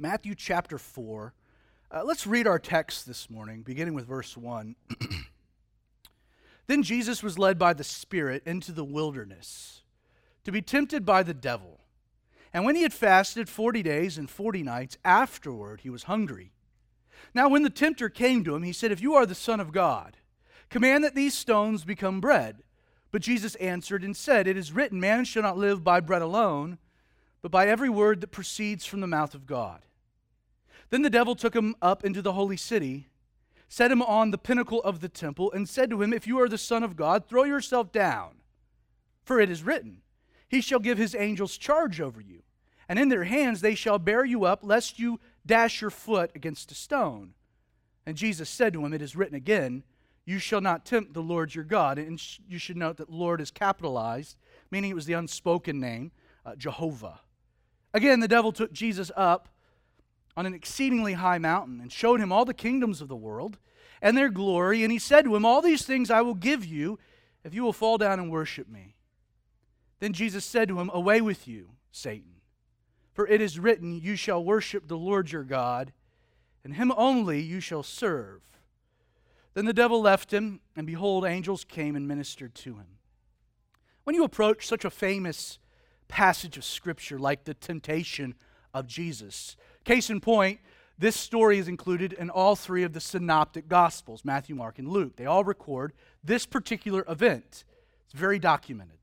Matthew chapter 4. Uh, let's read our text this morning, beginning with verse 1. then Jesus was led by the Spirit into the wilderness to be tempted by the devil. And when he had fasted 40 days and 40 nights, afterward he was hungry. Now, when the tempter came to him, he said, If you are the Son of God, command that these stones become bread. But Jesus answered and said, It is written, Man shall not live by bread alone, but by every word that proceeds from the mouth of God. Then the devil took him up into the holy city, set him on the pinnacle of the temple, and said to him, If you are the Son of God, throw yourself down. For it is written, He shall give His angels charge over you, and in their hands they shall bear you up, lest you dash your foot against a stone. And Jesus said to him, It is written again, You shall not tempt the Lord your God. And you should note that Lord is capitalized, meaning it was the unspoken name, uh, Jehovah. Again, the devil took Jesus up on an exceedingly high mountain and showed him all the kingdoms of the world and their glory. And he said to him, All these things I will give you if you will fall down and worship me. Then Jesus said to him, Away with you, Satan. For it is written, You shall worship the Lord your God, and him only you shall serve. Then the devil left him, and behold, angels came and ministered to him. When you approach such a famous passage of Scripture like the temptation of Jesus, Case in point, this story is included in all three of the synoptic gospels Matthew, Mark, and Luke. They all record this particular event. It's very documented.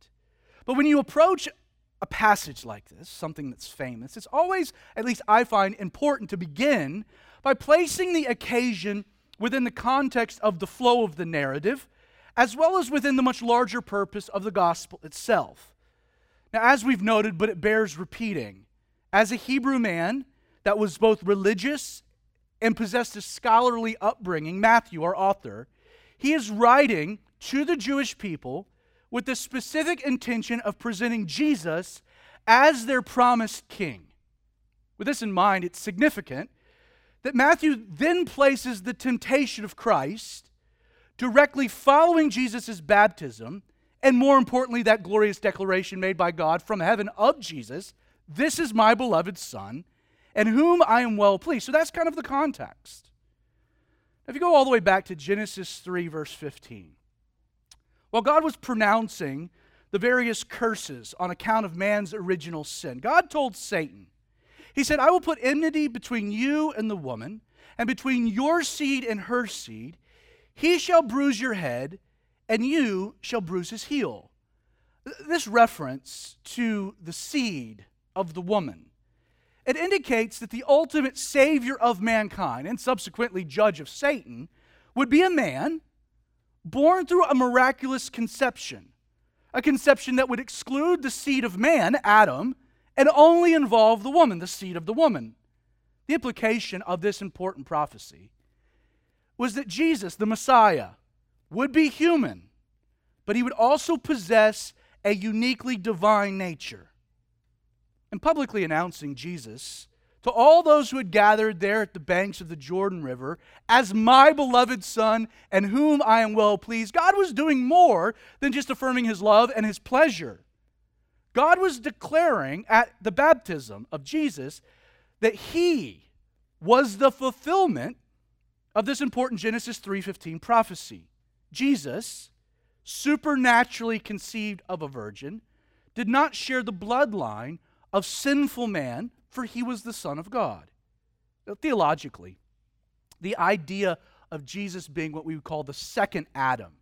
But when you approach a passage like this, something that's famous, it's always, at least I find, important to begin by placing the occasion within the context of the flow of the narrative, as well as within the much larger purpose of the gospel itself. Now, as we've noted, but it bears repeating, as a Hebrew man, that was both religious and possessed a scholarly upbringing, Matthew, our author, he is writing to the Jewish people with the specific intention of presenting Jesus as their promised king. With this in mind, it's significant that Matthew then places the temptation of Christ directly following Jesus' baptism, and more importantly, that glorious declaration made by God from heaven of Jesus This is my beloved Son and whom I am well pleased. So that's kind of the context. If you go all the way back to Genesis 3, verse 15, while God was pronouncing the various curses on account of man's original sin, God told Satan, He said, I will put enmity between you and the woman, and between your seed and her seed. He shall bruise your head, and you shall bruise his heel. This reference to the seed of the woman it indicates that the ultimate savior of mankind and subsequently judge of Satan would be a man born through a miraculous conception, a conception that would exclude the seed of man, Adam, and only involve the woman, the seed of the woman. The implication of this important prophecy was that Jesus, the Messiah, would be human, but he would also possess a uniquely divine nature and publicly announcing Jesus to all those who had gathered there at the banks of the Jordan River as my beloved Son and whom I am well pleased. God was doing more than just affirming his love and his pleasure. God was declaring at the baptism of Jesus that he was the fulfillment of this important Genesis 3:15 prophecy. Jesus, supernaturally conceived of a virgin, did not share the bloodline of sinful man, for he was the Son of God. Theologically, the idea of Jesus being what we would call the second Adam,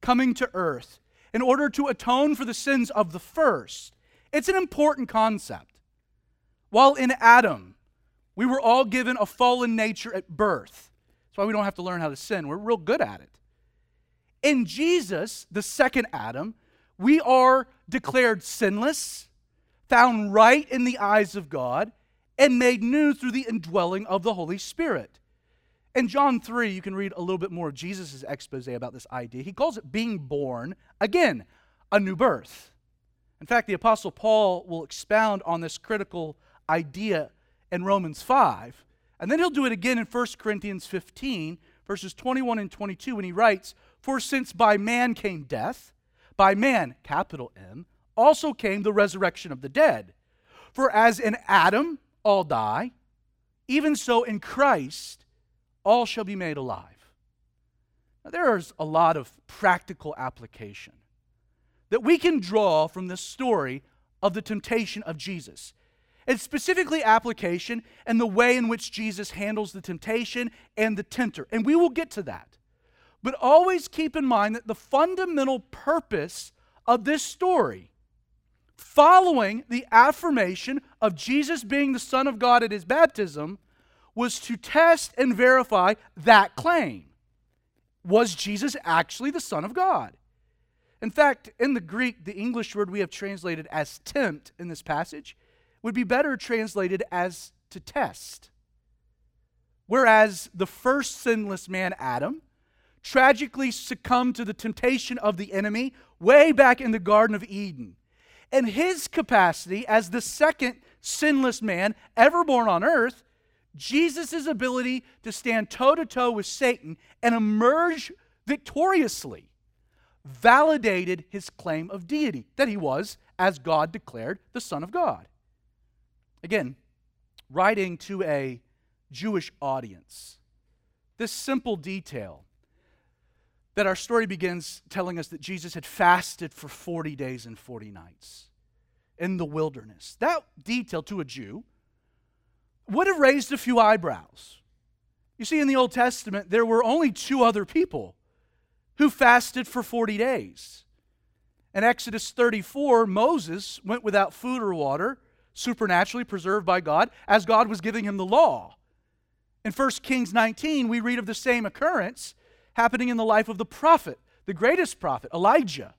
coming to earth in order to atone for the sins of the first, it's an important concept. While in Adam, we were all given a fallen nature at birth. That's why we don't have to learn how to sin. We're real good at it. In Jesus, the second Adam, we are declared sinless found right in the eyes of God, and made new through the indwelling of the Holy Spirit. In John 3, you can read a little bit more of Jesus' expose about this idea. He calls it being born again, a new birth. In fact, the Apostle Paul will expound on this critical idea in Romans 5. And then he'll do it again in 1 Corinthians 15, verses 21 and 22, when he writes, For since by man came death, by man, capital M, also came the resurrection of the dead. For as in Adam all die, even so in Christ all shall be made alive. Now, there's a lot of practical application that we can draw from this story of the temptation of Jesus. And specifically, application and the way in which Jesus handles the temptation and the tempter. And we will get to that. But always keep in mind that the fundamental purpose of this story, following the affirmation of Jesus being the Son of God at his baptism, was to test and verify that claim. Was Jesus actually the Son of God? In fact, in the Greek, the English word we have translated as tempt in this passage would be better translated as to test. Whereas the first sinless man, Adam, tragically succumbed to the temptation of the enemy way back in the Garden of Eden. And his capacity as the second sinless man ever born on earth, Jesus' ability to stand toe to toe with Satan and emerge victoriously, validated his claim of deity that he was, as God declared, the Son of God. Again, writing to a Jewish audience, this simple detail that our story begins telling us that Jesus had fasted for 40 days and 40 nights in the wilderness. That detail to a Jew would have raised a few eyebrows. You see, in the Old Testament, there were only two other people who fasted for 40 days. In Exodus 34, Moses went without food or water, supernaturally preserved by God, as God was giving him the law. In 1 Kings 19, we read of the same occurrence happening in the life of the prophet, the greatest prophet, Elijah.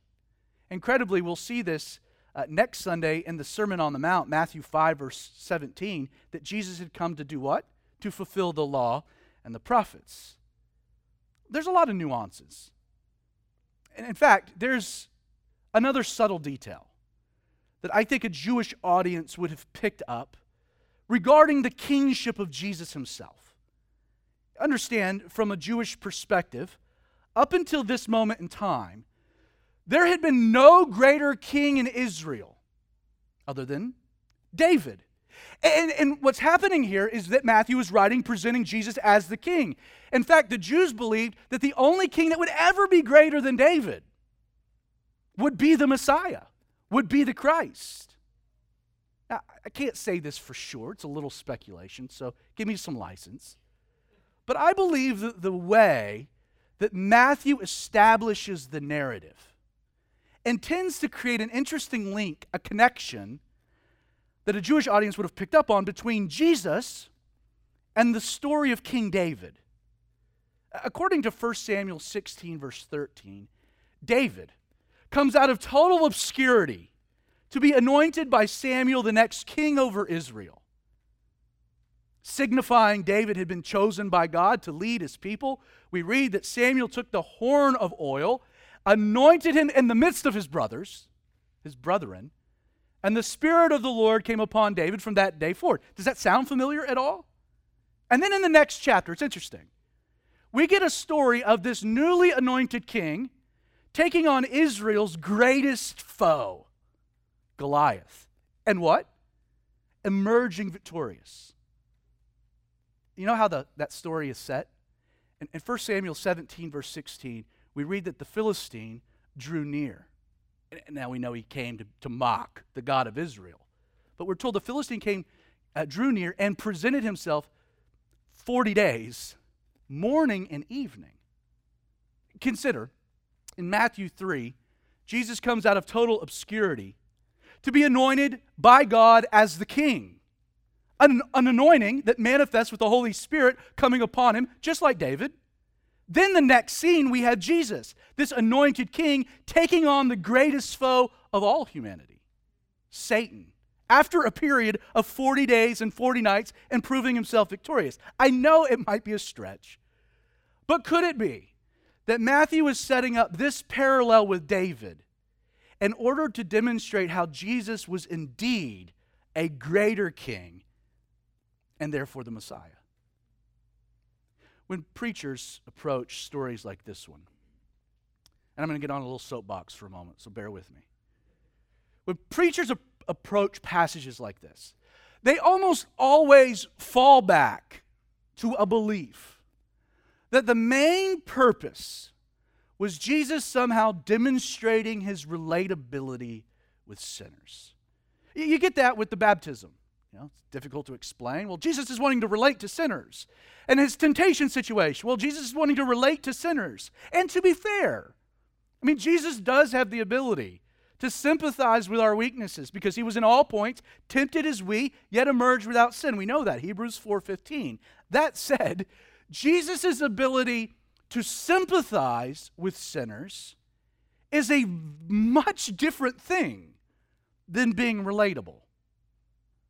Incredibly, we'll see this uh, next Sunday in the Sermon on the Mount, Matthew 5, verse 17, that Jesus had come to do what? To fulfill the law and the prophets. There's a lot of nuances. And in fact, there's another subtle detail that I think a Jewish audience would have picked up regarding the kingship of Jesus himself understand from a Jewish perspective, up until this moment in time, there had been no greater king in Israel other than David. And, and, what's happening here is that Matthew is writing presenting Jesus as the king. In fact, the Jews believed that the only king that would ever be greater than David would be the Messiah, would be the Christ. Now, I can't say this for sure, it's a little speculation, so give me some license. But I believe that the way that Matthew establishes the narrative intends to create an interesting link, a connection that a Jewish audience would have picked up on between Jesus and the story of King David. According to 1 Samuel 16, verse 13, David comes out of total obscurity to be anointed by Samuel, the next king over Israel signifying David had been chosen by God to lead his people, we read that Samuel took the horn of oil, anointed him in the midst of his brothers, his brethren, and the Spirit of the Lord came upon David from that day forward. Does that sound familiar at all? And then in the next chapter, it's interesting. We get a story of this newly anointed king taking on Israel's greatest foe, Goliath. And what? Emerging victorious. You know how the, that story is set? In, in 1 Samuel 17, verse 16, we read that the Philistine drew near. And now we know he came to, to mock the God of Israel. But we're told the Philistine came, uh, drew near, and presented himself 40 days, morning and evening. Consider, in Matthew 3, Jesus comes out of total obscurity to be anointed by God as the king an, an anointing that manifests with the Holy Spirit coming upon him, just like David. Then the next scene, we have Jesus, this anointed king, taking on the greatest foe of all humanity, Satan, after a period of 40 days and 40 nights and proving himself victorious. I know it might be a stretch, but could it be that Matthew is setting up this parallel with David in order to demonstrate how Jesus was indeed a greater king and therefore the Messiah. When preachers approach stories like this one, and I'm going to get on a little soapbox for a moment, so bear with me. When preachers approach passages like this, they almost always fall back to a belief that the main purpose was Jesus somehow demonstrating his relatability with sinners. You get that with the baptism. You know, it's difficult to explain. Well, Jesus is wanting to relate to sinners. And his temptation situation, well, Jesus is wanting to relate to sinners. And to be fair, I mean, Jesus does have the ability to sympathize with our weaknesses because he was in all points tempted as we, yet emerged without sin. We know that, Hebrews 4:15. That said, Jesus' ability to sympathize with sinners is a much different thing than being relatable.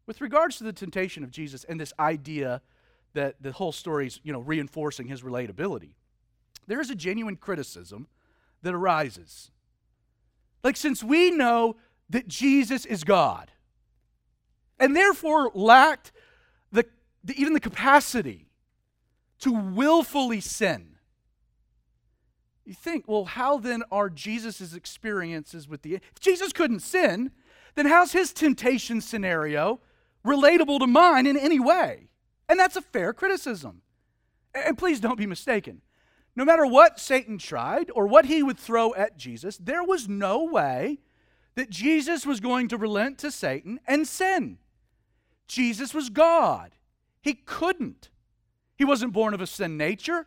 With regards to the temptation of Jesus and this idea that the whole story is, you know, reinforcing his relatability, there is a genuine criticism that arises. Like, since we know that Jesus is God and therefore lacked the, the, even the capacity to willfully sin, you think, well, how then are Jesus' experiences with the. If Jesus couldn't sin, then how's his temptation scenario relatable to mine in any way. And that's a fair criticism. And please don't be mistaken. No matter what Satan tried or what he would throw at Jesus, there was no way that Jesus was going to relent to Satan and sin. Jesus was God. He couldn't. He wasn't born of a sin nature,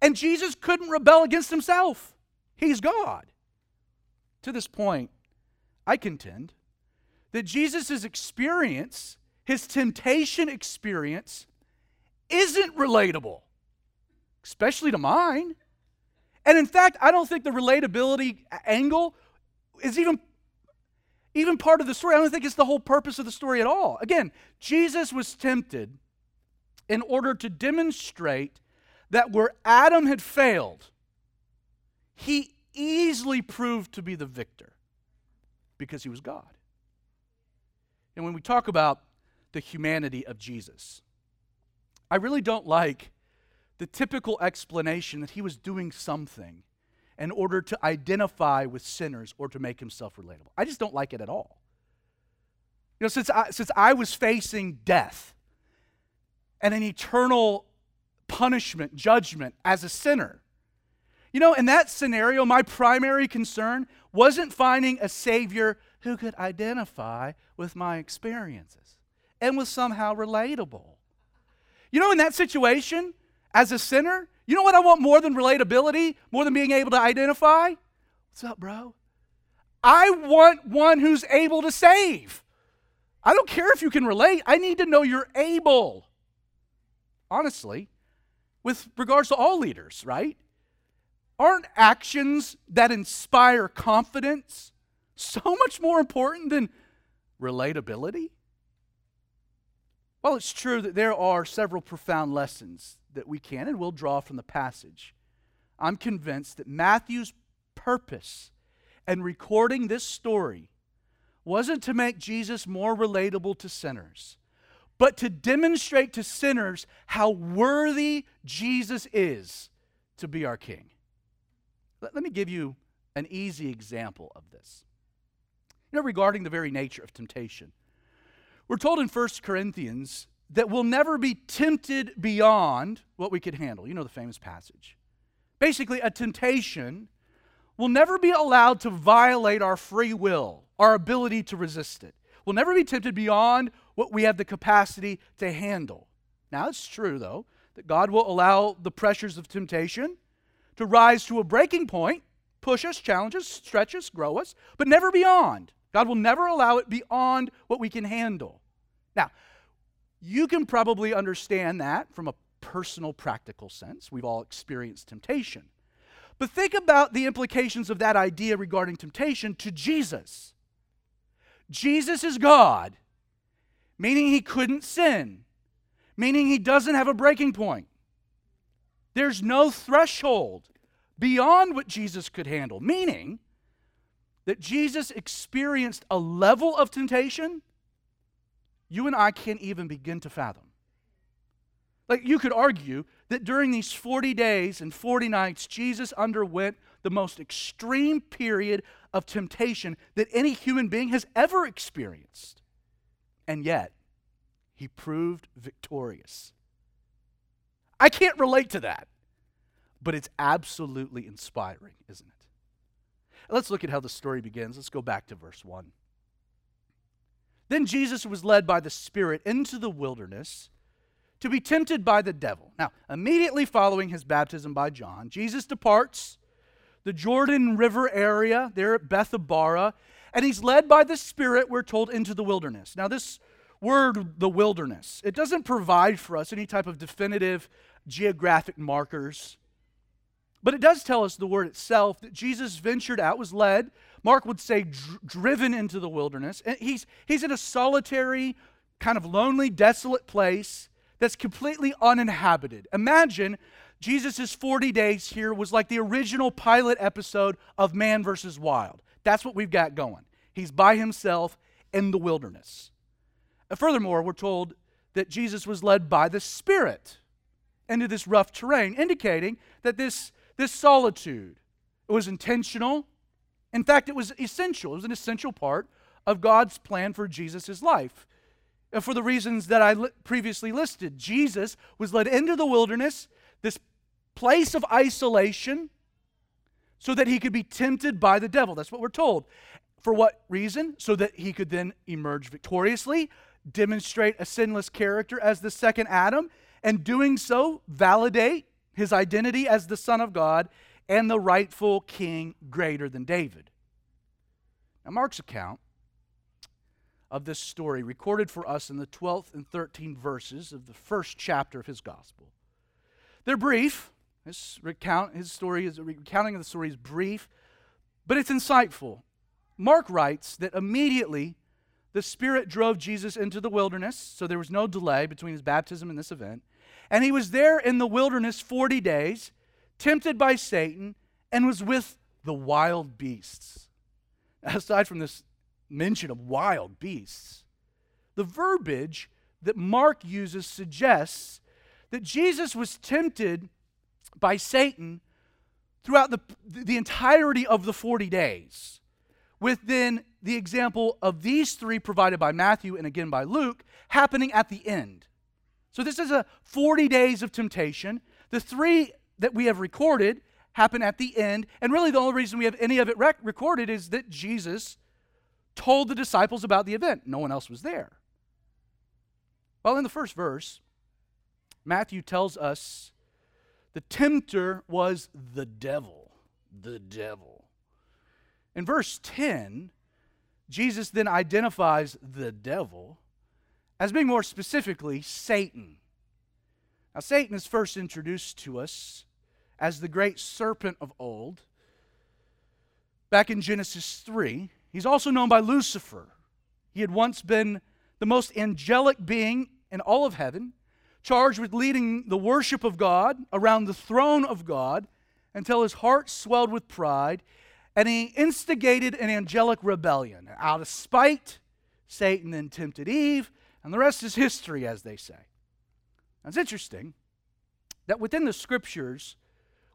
and Jesus couldn't rebel against himself. He's God. To this point, I contend that Jesus' experience his temptation experience isn't relatable, especially to mine. And in fact, I don't think the relatability angle is even, even part of the story. I don't think it's the whole purpose of the story at all. Again, Jesus was tempted in order to demonstrate that where Adam had failed, he easily proved to be the victor because he was God. And when we talk about the humanity of Jesus. I really don't like the typical explanation that he was doing something in order to identify with sinners or to make himself relatable. I just don't like it at all. You know, since I, since I was facing death and an eternal punishment, judgment as a sinner, you know, in that scenario, my primary concern wasn't finding a Savior who could identify with my experiences and was somehow relatable. You know, in that situation, as a sinner, you know what I want more than relatability, more than being able to identify? What's up, bro? I want one who's able to save. I don't care if you can relate, I need to know you're able. Honestly, with regards to all leaders, right? Aren't actions that inspire confidence so much more important than relatability? Well, it's true that there are several profound lessons that we can and will draw from the passage. I'm convinced that Matthew's purpose in recording this story wasn't to make Jesus more relatable to sinners, but to demonstrate to sinners how worthy Jesus is to be our King. Let, let me give you an easy example of this. You know, regarding the very nature of temptation. We're told in 1 Corinthians that we'll never be tempted beyond what we could handle. You know the famous passage. Basically, a temptation will never be allowed to violate our free will, our ability to resist it. We'll never be tempted beyond what we have the capacity to handle. Now, it's true, though, that God will allow the pressures of temptation to rise to a breaking point, push us, challenge us, stretch us, grow us, but never beyond. God will never allow it beyond what we can handle. Now, you can probably understand that from a personal, practical sense. We've all experienced temptation. But think about the implications of that idea regarding temptation to Jesus. Jesus is God, meaning he couldn't sin, meaning he doesn't have a breaking point. There's no threshold beyond what Jesus could handle, meaning that Jesus experienced a level of temptation you and I can't even begin to fathom. Like you could argue that during these 40 days and 40 nights, Jesus underwent the most extreme period of temptation that any human being has ever experienced. And yet, he proved victorious. I can't relate to that, but it's absolutely inspiring, isn't it? Let's look at how the story begins. Let's go back to verse 1. Then Jesus was led by the Spirit into the wilderness to be tempted by the devil. Now, immediately following his baptism by John, Jesus departs the Jordan River area there at Bethabara, and he's led by the Spirit, we're told, into the wilderness. Now, this word, the wilderness, it doesn't provide for us any type of definitive geographic markers. But it does tell us the word itself that Jesus ventured out, was led, Mark would say, dr- driven into the wilderness. And he's, he's in a solitary, kind of lonely, desolate place that's completely uninhabited. Imagine Jesus' 40 days here was like the original pilot episode of Man versus Wild. That's what we've got going. He's by himself in the wilderness. And furthermore, we're told that Jesus was led by the Spirit into this rough terrain, indicating that this, this solitude it was intentional. In fact, it was essential. It was an essential part of God's plan for Jesus' life. And for the reasons that I li- previously listed, Jesus was led into the wilderness, this place of isolation, so that he could be tempted by the devil. That's what we're told. For what reason? So that he could then emerge victoriously, demonstrate a sinless character as the second Adam, and doing so, validate his identity as the Son of God and the rightful king greater than David. Now, Mark's account of this story, recorded for us in the 12th and 13th verses of the first chapter of his gospel. They're brief. His recount his story is recounting of the story is brief, but it's insightful. Mark writes that immediately the Spirit drove Jesus into the wilderness, so there was no delay between his baptism and this event. And he was there in the wilderness 40 days, tempted by Satan, and was with the wild beasts. Aside from this mention of wild beasts, the verbiage that Mark uses suggests that Jesus was tempted by Satan throughout the, the entirety of the 40 days with then the example of these three provided by Matthew and again by Luke happening at the end. So this is a 40 days of temptation. The three that we have recorded happen at the end, and really the only reason we have any of it rec- recorded is that Jesus told the disciples about the event. No one else was there. Well, in the first verse, Matthew tells us the tempter was the devil. The devil. In verse 10, Jesus then identifies the devil as being more specifically Satan. Now, Satan is first introduced to us as the great serpent of old. Back in Genesis 3, he's also known by Lucifer. He had once been the most angelic being in all of heaven, charged with leading the worship of God around the throne of God until his heart swelled with pride and he instigated an angelic rebellion. Out of spite, Satan then tempted Eve, and the rest is history, as they say. Now, it's interesting that within the scriptures,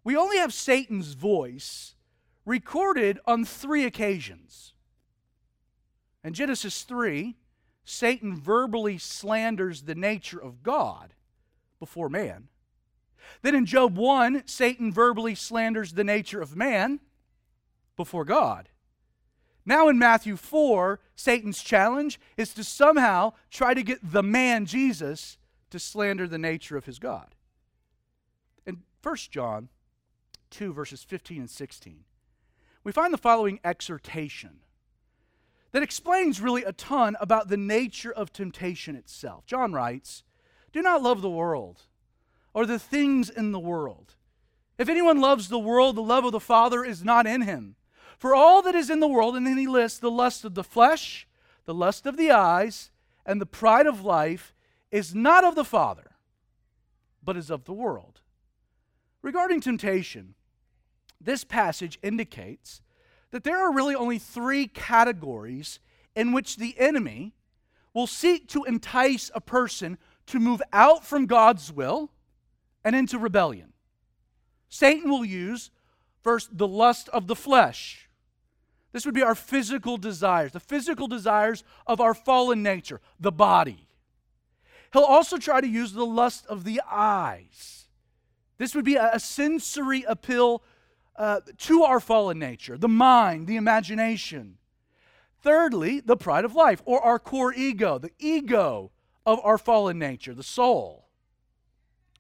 we only have Satan's voice recorded on three occasions. In Genesis 3, Satan verbally slanders the nature of God before man. Then in Job 1, Satan verbally slanders the nature of man before God. Now in Matthew 4, Satan's challenge is to somehow try to get the man Jesus to slander the nature of his God. In 1 John 2, verses 15 and 16, we find the following exhortation that explains really a ton about the nature of temptation itself. John writes, Do not love the world or the things in the world. If anyone loves the world, the love of the Father is not in him. For all that is in the world, and then he lists the lust of the flesh, the lust of the eyes, and the pride of life is not of the Father, but is of the world. Regarding temptation, this passage indicates that there are really only three categories in which the enemy will seek to entice a person to move out from God's will and into rebellion. Satan will use first the lust of the flesh, this would be our physical desires, the physical desires of our fallen nature, the body. he'll also try to use the lust of the eyes. This would be a, sensory appeal uh, to our fallen nature, the mind, the imagination. Thirdly, the pride of life, or our core ego, the ego of our fallen nature, the soul.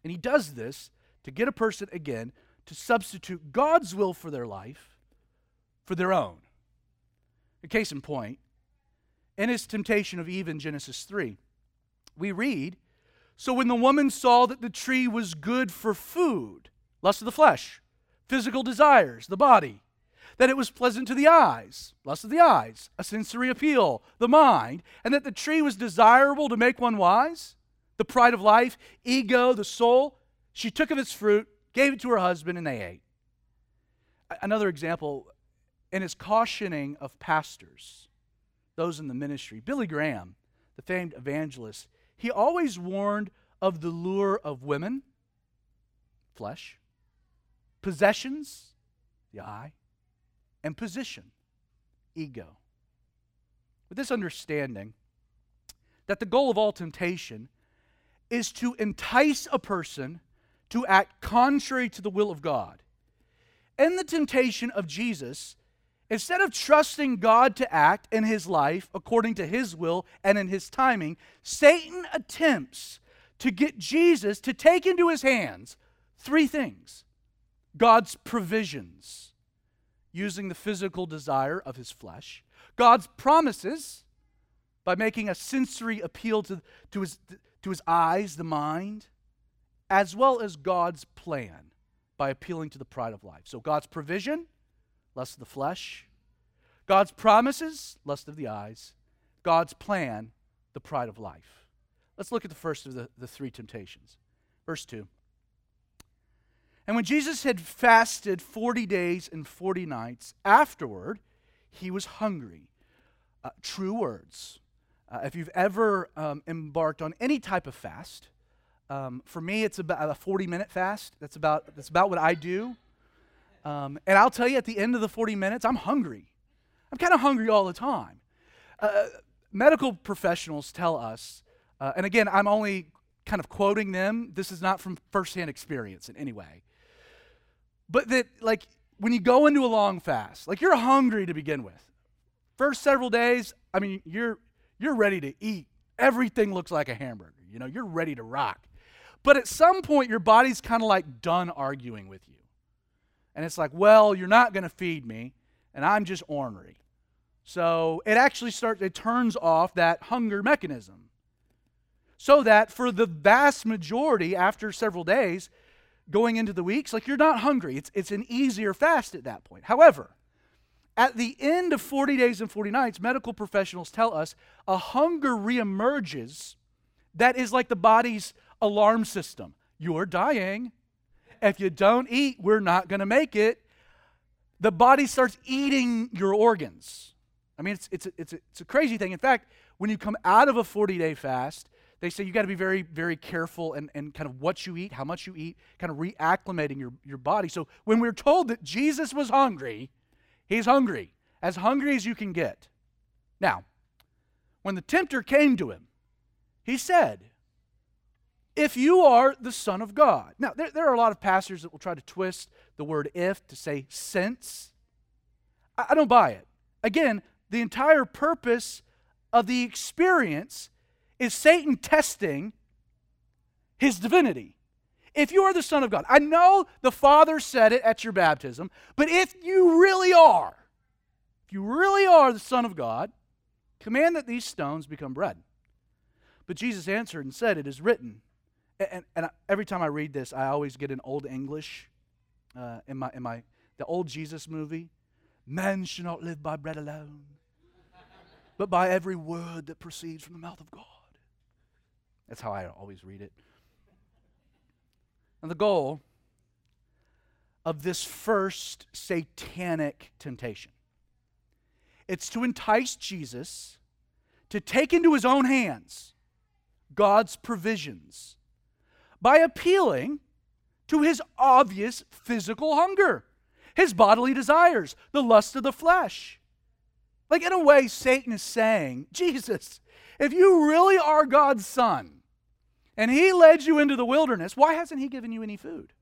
And he does this to get a person, again, to substitute God's will for their life for their own. A case in point, in his temptation of Eve in Genesis 3, we read So when the woman saw that the tree was good for food, lust of the flesh, physical desires, the body, that it was pleasant to the eyes, lust of the eyes, a sensory appeal, the mind, and that the tree was desirable to make one wise, the pride of life, ego, the soul, she took of its fruit, gave it to her husband, and they ate. Another example, in his cautioning of pastors, those in the ministry, Billy Graham, the famed evangelist, he always warned of the lure of women, flesh, possessions, the eye, and position, ego. With this understanding that the goal of all temptation is to entice a person to act contrary to the will of God. In the temptation of Jesus, instead of trusting God to act in his life according to his will and in his timing, Satan attempts to get Jesus to take into his hands three things God's provisions, using the physical desire of his flesh, God's promises, by making a sensory appeal to, to, his, to his eyes, the mind, as well as God's plan by appealing to the pride of life. So, God's provision, lust of the flesh, God's promises, lust of the eyes, God's plan, the pride of life. Let's look at the first of the, the three temptations. Verse 2. And when Jesus had fasted 40 days and 40 nights, afterward, he was hungry. Uh, true words. Uh, if you've ever um, embarked on any type of fast, um, for me, it's about a 40 minute fast. That's about, that's about what I do. Um, and I'll tell you, at the end of the 40 minutes, I'm hungry. I'm kind of hungry all the time. Uh, medical professionals tell us, uh, and again, I'm only kind of quoting them. This is not from firsthand experience in any way. But that, like, when you go into a long fast, like you're hungry to begin with. First several days, I mean, you're you're ready to eat. Everything looks like a hamburger. You know, you're ready to rock. But at some point, your body's kind of like done arguing with you. And it's like, well, you're not going to feed me, and I'm just ornery. So it actually starts, it turns off that hunger mechanism. So that for the vast majority, after several days, going into the weeks, like you're not hungry. It's, it's an easier fast at that point. However, at the end of 40 days and 40 nights, medical professionals tell us a hunger reemerges that is like the body's alarm system. You're dying. If you don't eat, we're not going to make it. The body starts eating your organs. I mean, it's, it's, a, it's, a, it's a crazy thing. In fact, when you come out of a 40 day fast, they say you got to be very, very careful and, and kind of what you eat, how much you eat, kind of reacclimating your, your body. So when we're told that Jesus was hungry, he's hungry, as hungry as you can get. Now, when the tempter came to him, he said, if you are the Son of God. Now, there, there, are a lot of pastors that will try to twist the word if to say since. I, I don't buy it. Again, the entire purpose of the experience is Satan testing his divinity. If you are the Son of God, I know the Father said it at your baptism, but if you really are, if you really are the Son of God, command that these stones become bread. But Jesus answered and said, It is written, and, and every time I read this, I always get an old English uh, in my in my the old Jesus movie. Man should not live by bread alone, but by every word that proceeds from the mouth of God. That's how I always read it. And the goal of this first satanic temptation it's to entice Jesus to take into his own hands God's provisions by appealing to his obvious physical hunger, his bodily desires, the lust of the flesh. Like, in a way, Satan is saying, Jesus, if you really are God's son, and he led you into the wilderness, why hasn't he given you any food?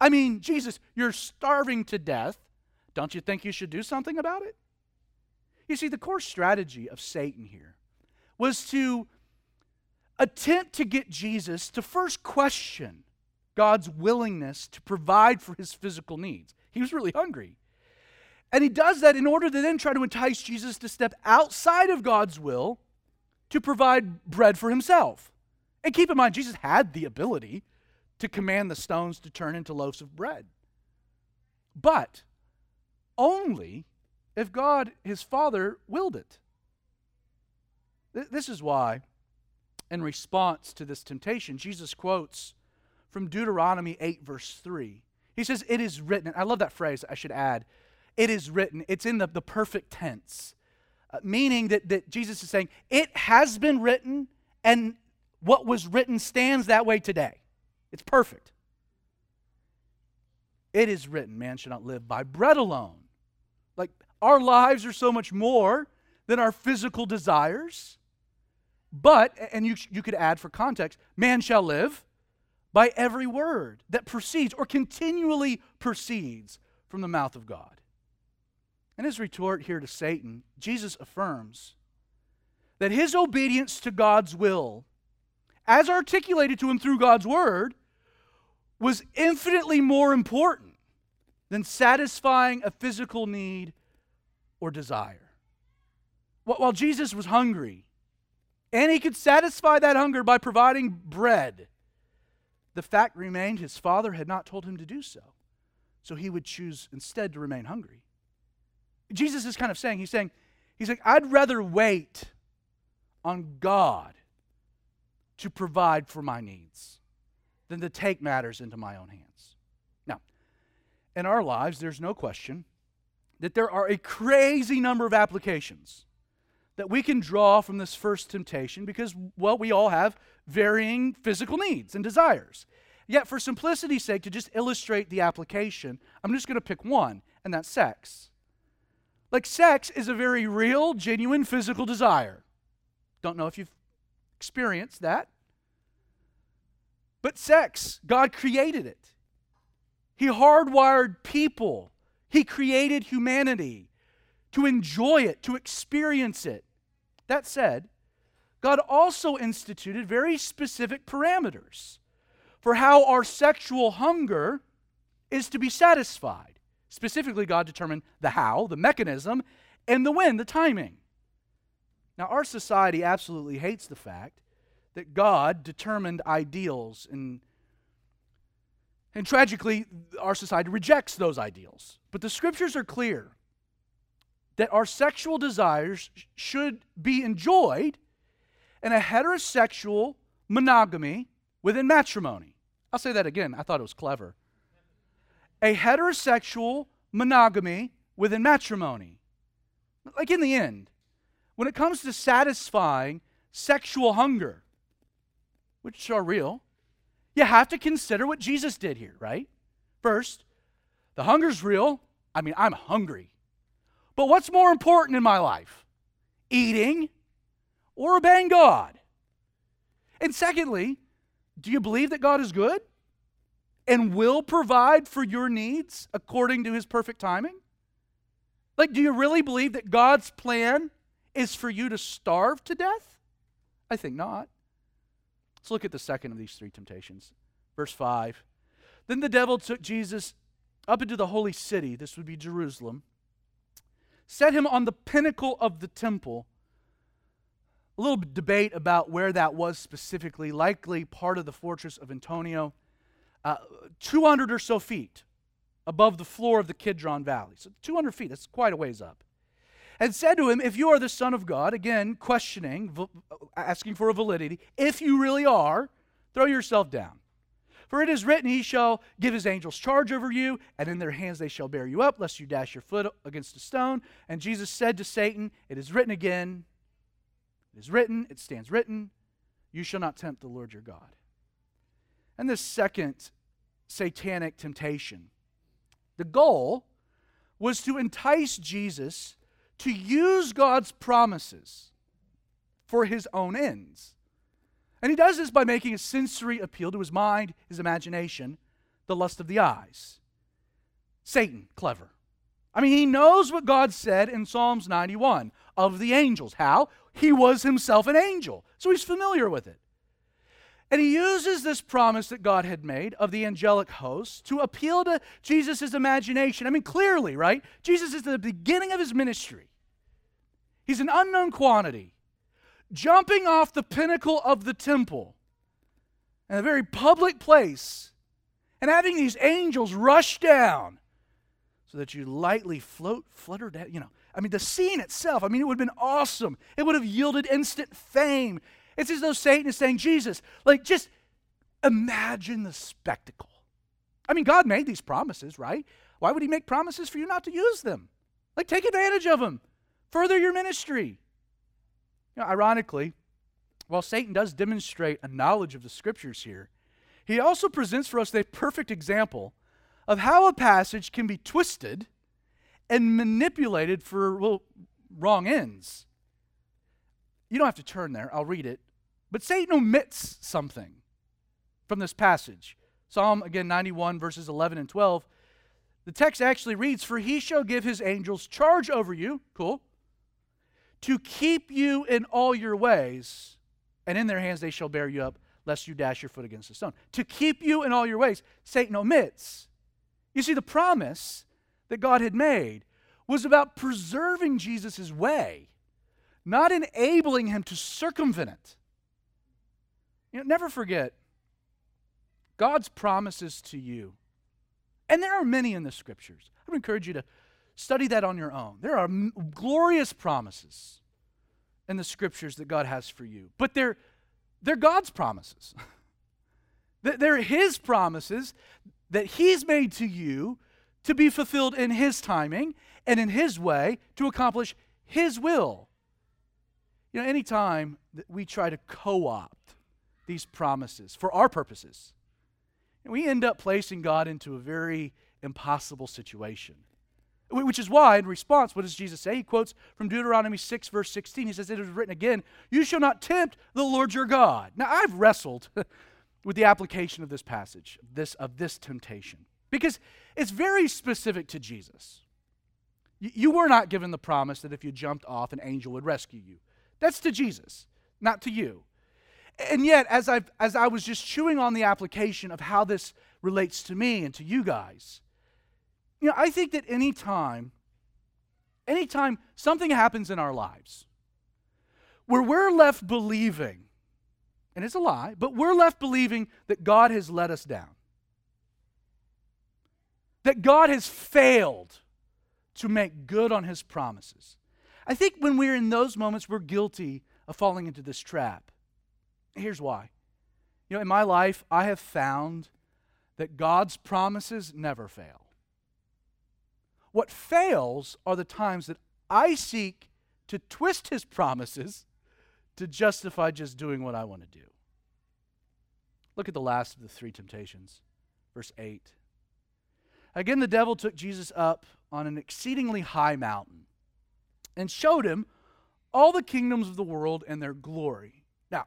I mean, Jesus, you're starving to death. Don't you think you should do something about it? You see, the core strategy of Satan here was to attempt to get Jesus to first question God's willingness to provide for his physical needs. He was really hungry. And he does that in order to then try to entice Jesus to step outside of God's will to provide bread for himself. And keep in mind, Jesus had the ability to command the stones to turn into loaves of bread. But only if God, his Father, willed it. This is why, in response to this temptation, Jesus quotes from Deuteronomy 8, verse 3. He says, It is written. I love that phrase, I should add. It is written. It's in the, the perfect tense, uh, meaning that, that Jesus is saying, It has been written, and what was written stands that way today. It's perfect. It is written, man should not live by bread alone. Like our lives are so much more than our physical desires. But, and you, you could add for context, man shall live by every word that proceeds or continually proceeds from the mouth of God. And his retort here to Satan, Jesus affirms that his obedience to God's will, as articulated to him through God's word, was infinitely more important than satisfying a physical need or desire. While Jesus was hungry, and he could satisfy that hunger by providing bread, the fact remained his father had not told him to do so. So he would choose instead to remain hungry. Jesus is kind of saying, he's saying, he's like, I'd rather wait on God to provide for my needs than to take matters into my own hands. Now, in our lives, there's no question that there are a crazy number of applications that we can draw from this first temptation because, well, we all have varying physical needs and desires. Yet, for simplicity's sake, to just illustrate the application, I'm just going to pick one, and that's sex. Like, sex is a very real, genuine physical desire. Don't know if you've experienced that. But sex, God created it. He hardwired people, He created humanity to enjoy it, to experience it. That said, God also instituted very specific parameters for how our sexual hunger is to be satisfied. Specifically, God determined the how, the mechanism, and the when, the timing. Now, our society absolutely hates the fact that God determined ideals and and tragically our society rejects those ideals. But the scriptures are clear that our sexual desires should be enjoyed in a heterosexual monogamy within matrimony. I'll say that again. I thought it was clever. A heterosexual monogamy within matrimony. Like in the end, when it comes to satisfying sexual hunger, which are real, you have to consider what Jesus did here, right? First, the hunger's real. I mean, I'm hungry. But what's more important in my life? Eating or obeying God? And secondly, do you believe that God is good and will provide for your needs according to his perfect timing? Like, do you really believe that God's plan is for you to starve to death? I think not. Let's look at the second of these three temptations. Verse 5. Then the devil took Jesus up into the holy city, this would be Jerusalem, set him on the pinnacle of the temple. A little debate about where that was specifically, likely part of the fortress of Antonia, uh, 200 or so feet above the floor of the Kidron Valley. So 200 feet, that's quite a ways up and said to him, If you are the Son of God, again, questioning, asking for a validity, if you really are, throw yourself down. For it is written, He shall give His angels charge over you, and in their hands they shall bear you up, lest you dash your foot against a stone. And Jesus said to Satan, It is written again, it is written, it stands written, you shall not tempt the Lord your God. And the second satanic temptation, the goal was to entice Jesus to use God's promises for his own ends. And he does this by making a sensory appeal to his mind, his imagination, the lust of the eyes. Satan, clever. I mean, he knows what God said in Psalms 91 of the angels. How? He was himself an angel, so he's familiar with it. And he uses this promise that God had made of the angelic hosts to appeal to Jesus' imagination. I mean, clearly, right? Jesus is the beginning of his ministry. He's an unknown quantity, jumping off the pinnacle of the temple in a very public place and having these angels rush down so that you lightly float, flutter down. You know, I mean, the scene itself, I mean, it would have been awesome. It would have yielded instant fame. It's as though Satan is saying, Jesus, like, just imagine the spectacle. I mean, God made these promises, right? Why would He make promises for you not to use them? Like, take advantage of them, further your ministry. You know, ironically, while Satan does demonstrate a knowledge of the scriptures here, he also presents for us the perfect example of how a passage can be twisted and manipulated for well, wrong ends. You don't have to turn there, I'll read it. But Satan omits something from this passage. Psalm, again, 91, verses 11 and 12. The text actually reads, For he shall give his angels charge over you, cool, to keep you in all your ways, and in their hands they shall bear you up, lest you dash your foot against a stone. To keep you in all your ways, Satan omits. You see, the promise that God had made was about preserving Jesus' way not enabling him to circumvent it. You know, never forget God's promises to you. And there are many in the scriptures. I would encourage you to study that on your own. There are m- glorious promises in the scriptures that God has for you, but they're, they're God's promises. they're His promises that He's made to you to be fulfilled in His timing and in His way to accomplish His will. You know, anytime that we try to co opt these promises for our purposes, we end up placing God into a very impossible situation. Which is why, in response, what does Jesus say? He quotes from Deuteronomy 6, verse 16. He says, It is written again, You shall not tempt the Lord your God. Now, I've wrestled with the application of this passage, this, of this temptation, because it's very specific to Jesus. You were not given the promise that if you jumped off, an angel would rescue you. That's to Jesus, not to you. And yet, as, i as I was just chewing on the application of how this relates to me and to you guys, you know, I think that anytime, anytime something happens in our lives where we're left believing, and it's a lie, but we're left believing that God has let us down, that God has failed to make good on his promises, I think when we're in those moments, we're guilty of falling into this trap. Here's why. You know, in my life, I have found that God's promises never fail. What fails are the times that I seek to twist his promises to justify just doing what I want to do. Look at the last of the three temptations, verse 8. Again, the devil took Jesus up on an exceedingly high mountain and showed him all the kingdoms of the world and their glory. Now,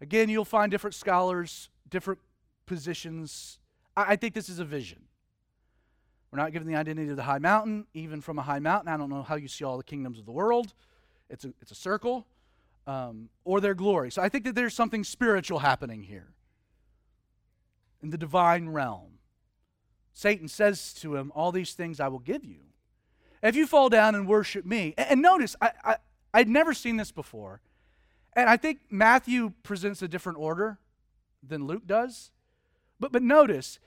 again, you'll find different scholars, different positions. I, I think this is a vision. We're not given the identity of the high mountain, even from a high mountain. I don't know how you see all the kingdoms of the world. It's a, it's a circle, um, or their glory. So I think that there's something spiritual happening here in the divine realm. Satan says to him, All these things I will give you if you fall down and worship me, and notice, I, I, I'd never seen this before. And I think Matthew presents a different order than Luke does. But, but notice,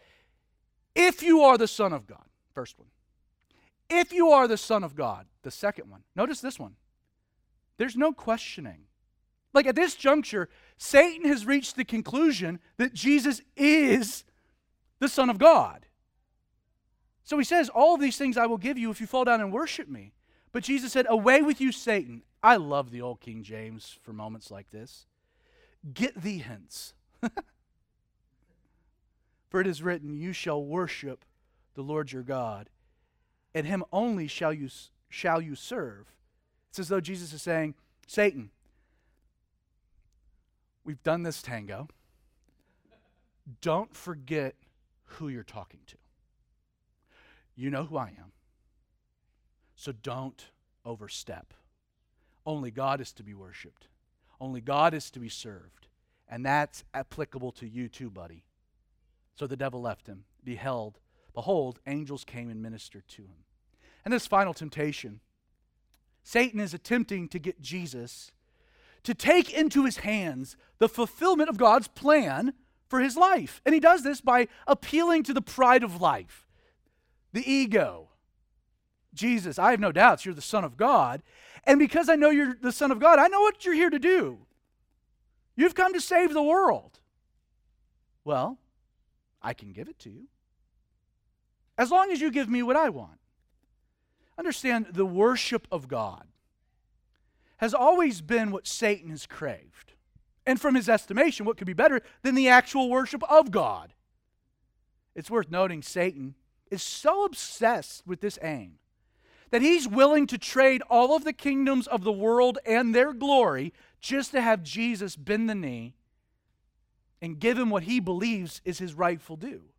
if you are the Son of God, first one. If you are the Son of God, the second one. Notice this one. There's no questioning. Like at this juncture, Satan has reached the conclusion that Jesus is the Son of God. So he says, All these things I will give you if you fall down and worship me. But Jesus said, Away with you, Satan. I love the old King James for moments like this. Get thee hence. for it is written, You shall worship the Lord your God, and him only shall you, shall you serve. It's as though Jesus is saying, Satan, we've done this tango. Don't forget who you're talking to. You know who I am. So don't overstep. Only God is to be worshiped, only God is to be served. And that's applicable to you too, buddy. So the devil left him. Beheld, behold, angels came and ministered to him. And this final temptation Satan is attempting to get Jesus to take into his hands the fulfillment of God's plan for his life. And he does this by appealing to the pride of life, the ego. Jesus, I have no doubts you're the Son of God. And because I know you're the Son of God, I know what you're here to do. You've come to save the world. Well, I can give it to you. As long as you give me what I want. Understand the worship of God has always been what Satan has craved. And from his estimation, what could be better than the actual worship of God? It's worth noting Satan is so obsessed with this aim that he's willing to trade all of the kingdoms of the world and their glory just to have Jesus bend the knee and give him what he believes is his rightful due.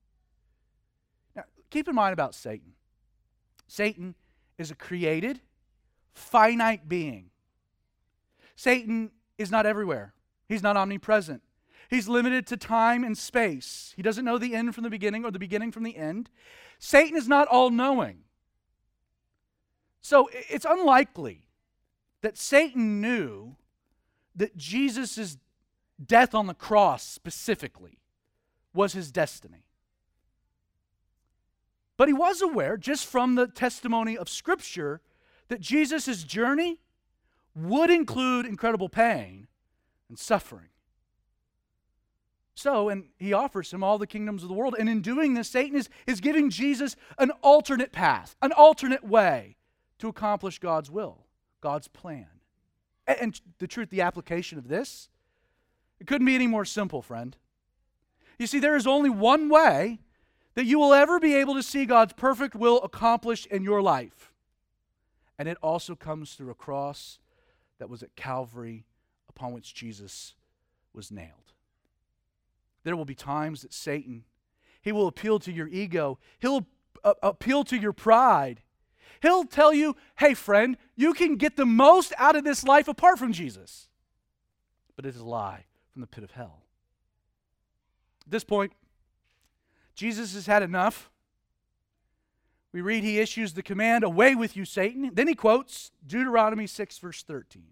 Keep in mind about Satan Satan is a created, finite being. Satan is not everywhere, he's not omnipresent. He's limited to time and space. He doesn't know the end from the beginning or the beginning from the end. Satan is not all knowing. So it's unlikely that Satan knew that Jesus' death on the cross specifically was his destiny. But he was aware, just from the testimony of Scripture, that Jesus' journey would include incredible pain and suffering. So, and he offers him all the kingdoms of the world. And in doing this, Satan is, is giving Jesus an alternate path, an alternate way to accomplish God's will, God's plan. And, and the truth, the application of this, it couldn't be any more simple, friend. You see, there is only one way that you will ever be able to see God's perfect will accomplished in your life. And it also comes through a cross that was at Calvary upon which Jesus was nailed. There will be times that Satan, he will appeal to your ego, he'll uh, appeal to your pride. He'll tell you, hey, friend, you can get the most out of this life apart from Jesus. But it is a lie from the pit of hell. At this point, Jesus has had enough. We read he issues the command, Away with you, Satan. Then he quotes Deuteronomy 6, verse 13.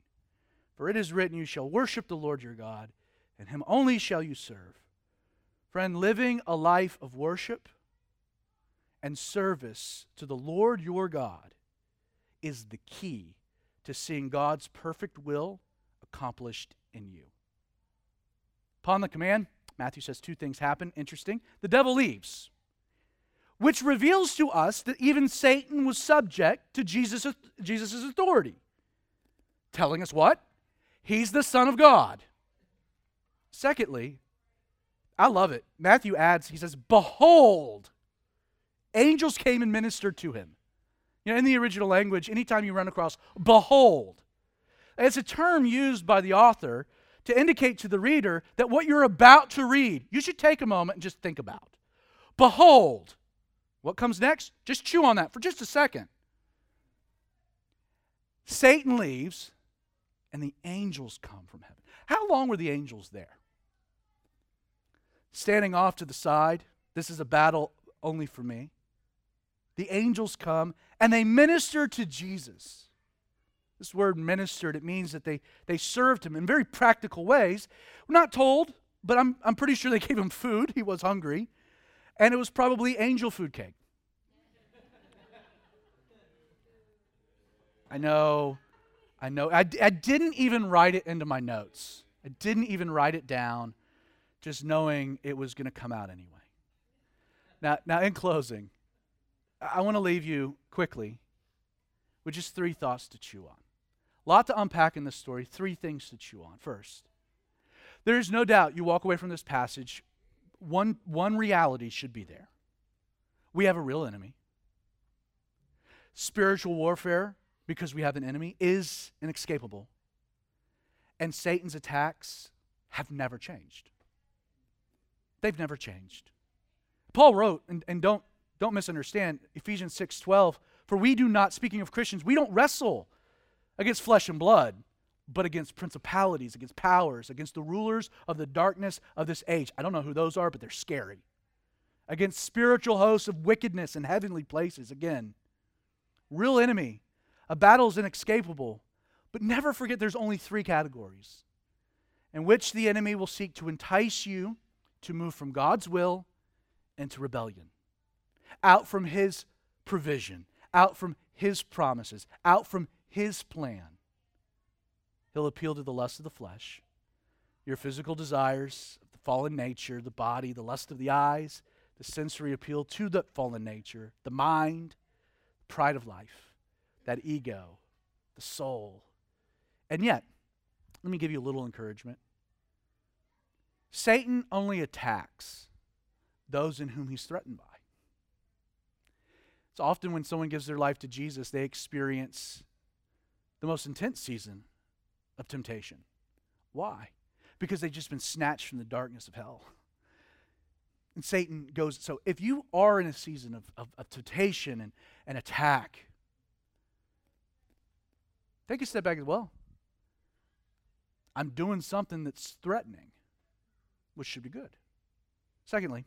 For it is written, You shall worship the Lord your God, and him only shall you serve. Friend, living a life of worship and service to the Lord your God is the key to seeing God's perfect will accomplished in you. Upon the command, Matthew says two things happen. Interesting. The devil leaves, which reveals to us that even Satan was subject to Jesus' Jesus's authority. Telling us what? He's the Son of God. Secondly, I love it. Matthew adds, he says, Behold, angels came and ministered to him. You know, in the original language, anytime you run across behold, it's a term used by the author to indicate to the reader that what you're about to read, you should take a moment and just think about. Behold, what comes next? Just chew on that for just a second. Satan leaves, and the angels come from heaven. How long were the angels there? Standing off to the side, this is a battle only for me. The angels come and they minister to Jesus. This word ministered, it means that they, they served him in very practical ways. We're not told, but I'm, I'm pretty sure they gave him food. He was hungry. And it was probably angel food cake. I know, I know. I, I didn't even write it into my notes. I didn't even write it down, just knowing it was going to come out anyway. Now, now, in closing, I want to leave you quickly with just three thoughts to chew on. Lot to unpack in this story, three things to chew on. First, there is no doubt you walk away from this passage, one, one reality should be there. We have a real enemy. Spiritual warfare, because we have an enemy, is inescapable. And Satan's attacks have never changed. They've never changed. Paul wrote, and, and don't, don't misunderstand, Ephesians 6 12, for we do not, speaking of Christians, we don't wrestle against flesh and blood, but against principalities, against powers, against the rulers of the darkness of this age. I don't know who those are, but they're scary. Against spiritual hosts of wickedness in heavenly places. Again, real enemy. A battle is inescapable, but never forget there's only three categories in which the enemy will seek to entice you to move from God's will into rebellion, out from his provision, out from his promises, out from his plan. He'll appeal to the lust of the flesh, your physical desires, the fallen nature, the body, the lust of the eyes, the sensory appeal to the fallen nature, the mind, pride of life, that ego, the soul. And yet, let me give you a little encouragement. Satan only attacks those in whom he's threatened by. It's often when someone gives their life to Jesus, they experience the most intense season of temptation. Why? Because they've just been snatched from the darkness of hell. And Satan goes, so if you are in a season of, of, of temptation and, and attack, take a step back as well. I'm doing something that's threatening, which should be good. Secondly,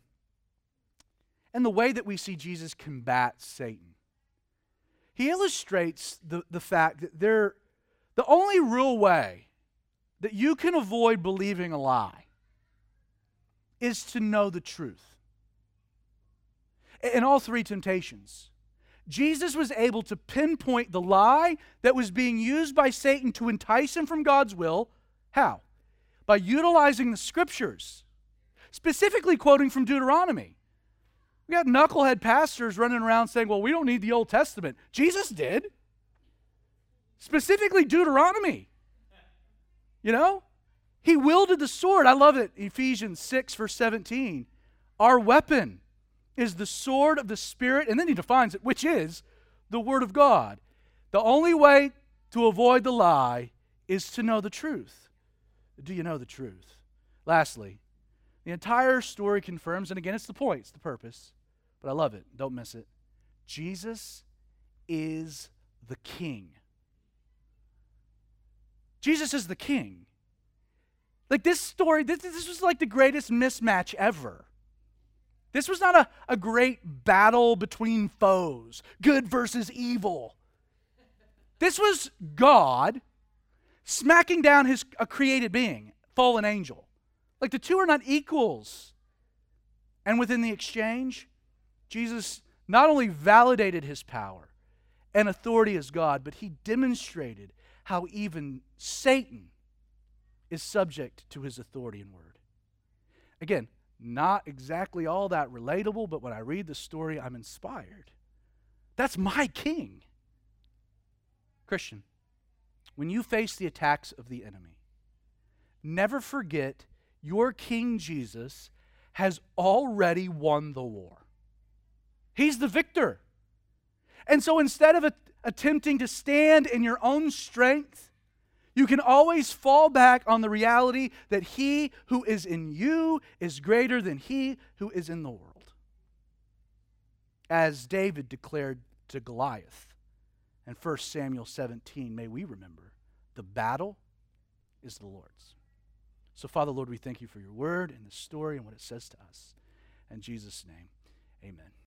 and the way that we see Jesus combat Satan, he illustrates the, the fact that there, the only real way that you can avoid believing a lie is to know the truth. In all three temptations, Jesus was able to pinpoint the lie that was being used by Satan to entice him from God's will. How? By utilizing the scriptures, specifically quoting from Deuteronomy. We got knucklehead pastors running around saying, well, we don't need the Old Testament. Jesus did. Specifically, Deuteronomy. You know? He wielded the sword. I love it. Ephesians 6, verse 17. Our weapon is the sword of the Spirit, and then he defines it, which is the Word of God. The only way to avoid the lie is to know the truth. Do you know the truth? Lastly, the entire story confirms, and again, it's the point, it's the purpose, but I love it. Don't miss it. Jesus is the King. Jesus is the King. Like this story, this, this was like the greatest mismatch ever. This was not a, a great battle between foes, good versus evil. This was God smacking down his a created being, fallen angel. Like the two are not equals. And within the exchange, Jesus not only validated his power and authority as God, but he demonstrated how even Satan is subject to his authority and word. Again, not exactly all that relatable, but when I read the story, I'm inspired. That's my king. Christian, when you face the attacks of the enemy, never forget your King Jesus has already won the war. He's the victor. And so instead of a, attempting to stand in your own strength, you can always fall back on the reality that he who is in you is greater than he who is in the world. As David declared to Goliath in 1 Samuel 17, may we remember the battle is the Lord's. So, Father, Lord, we thank you for your word and the story and what it says to us. In Jesus' name, amen.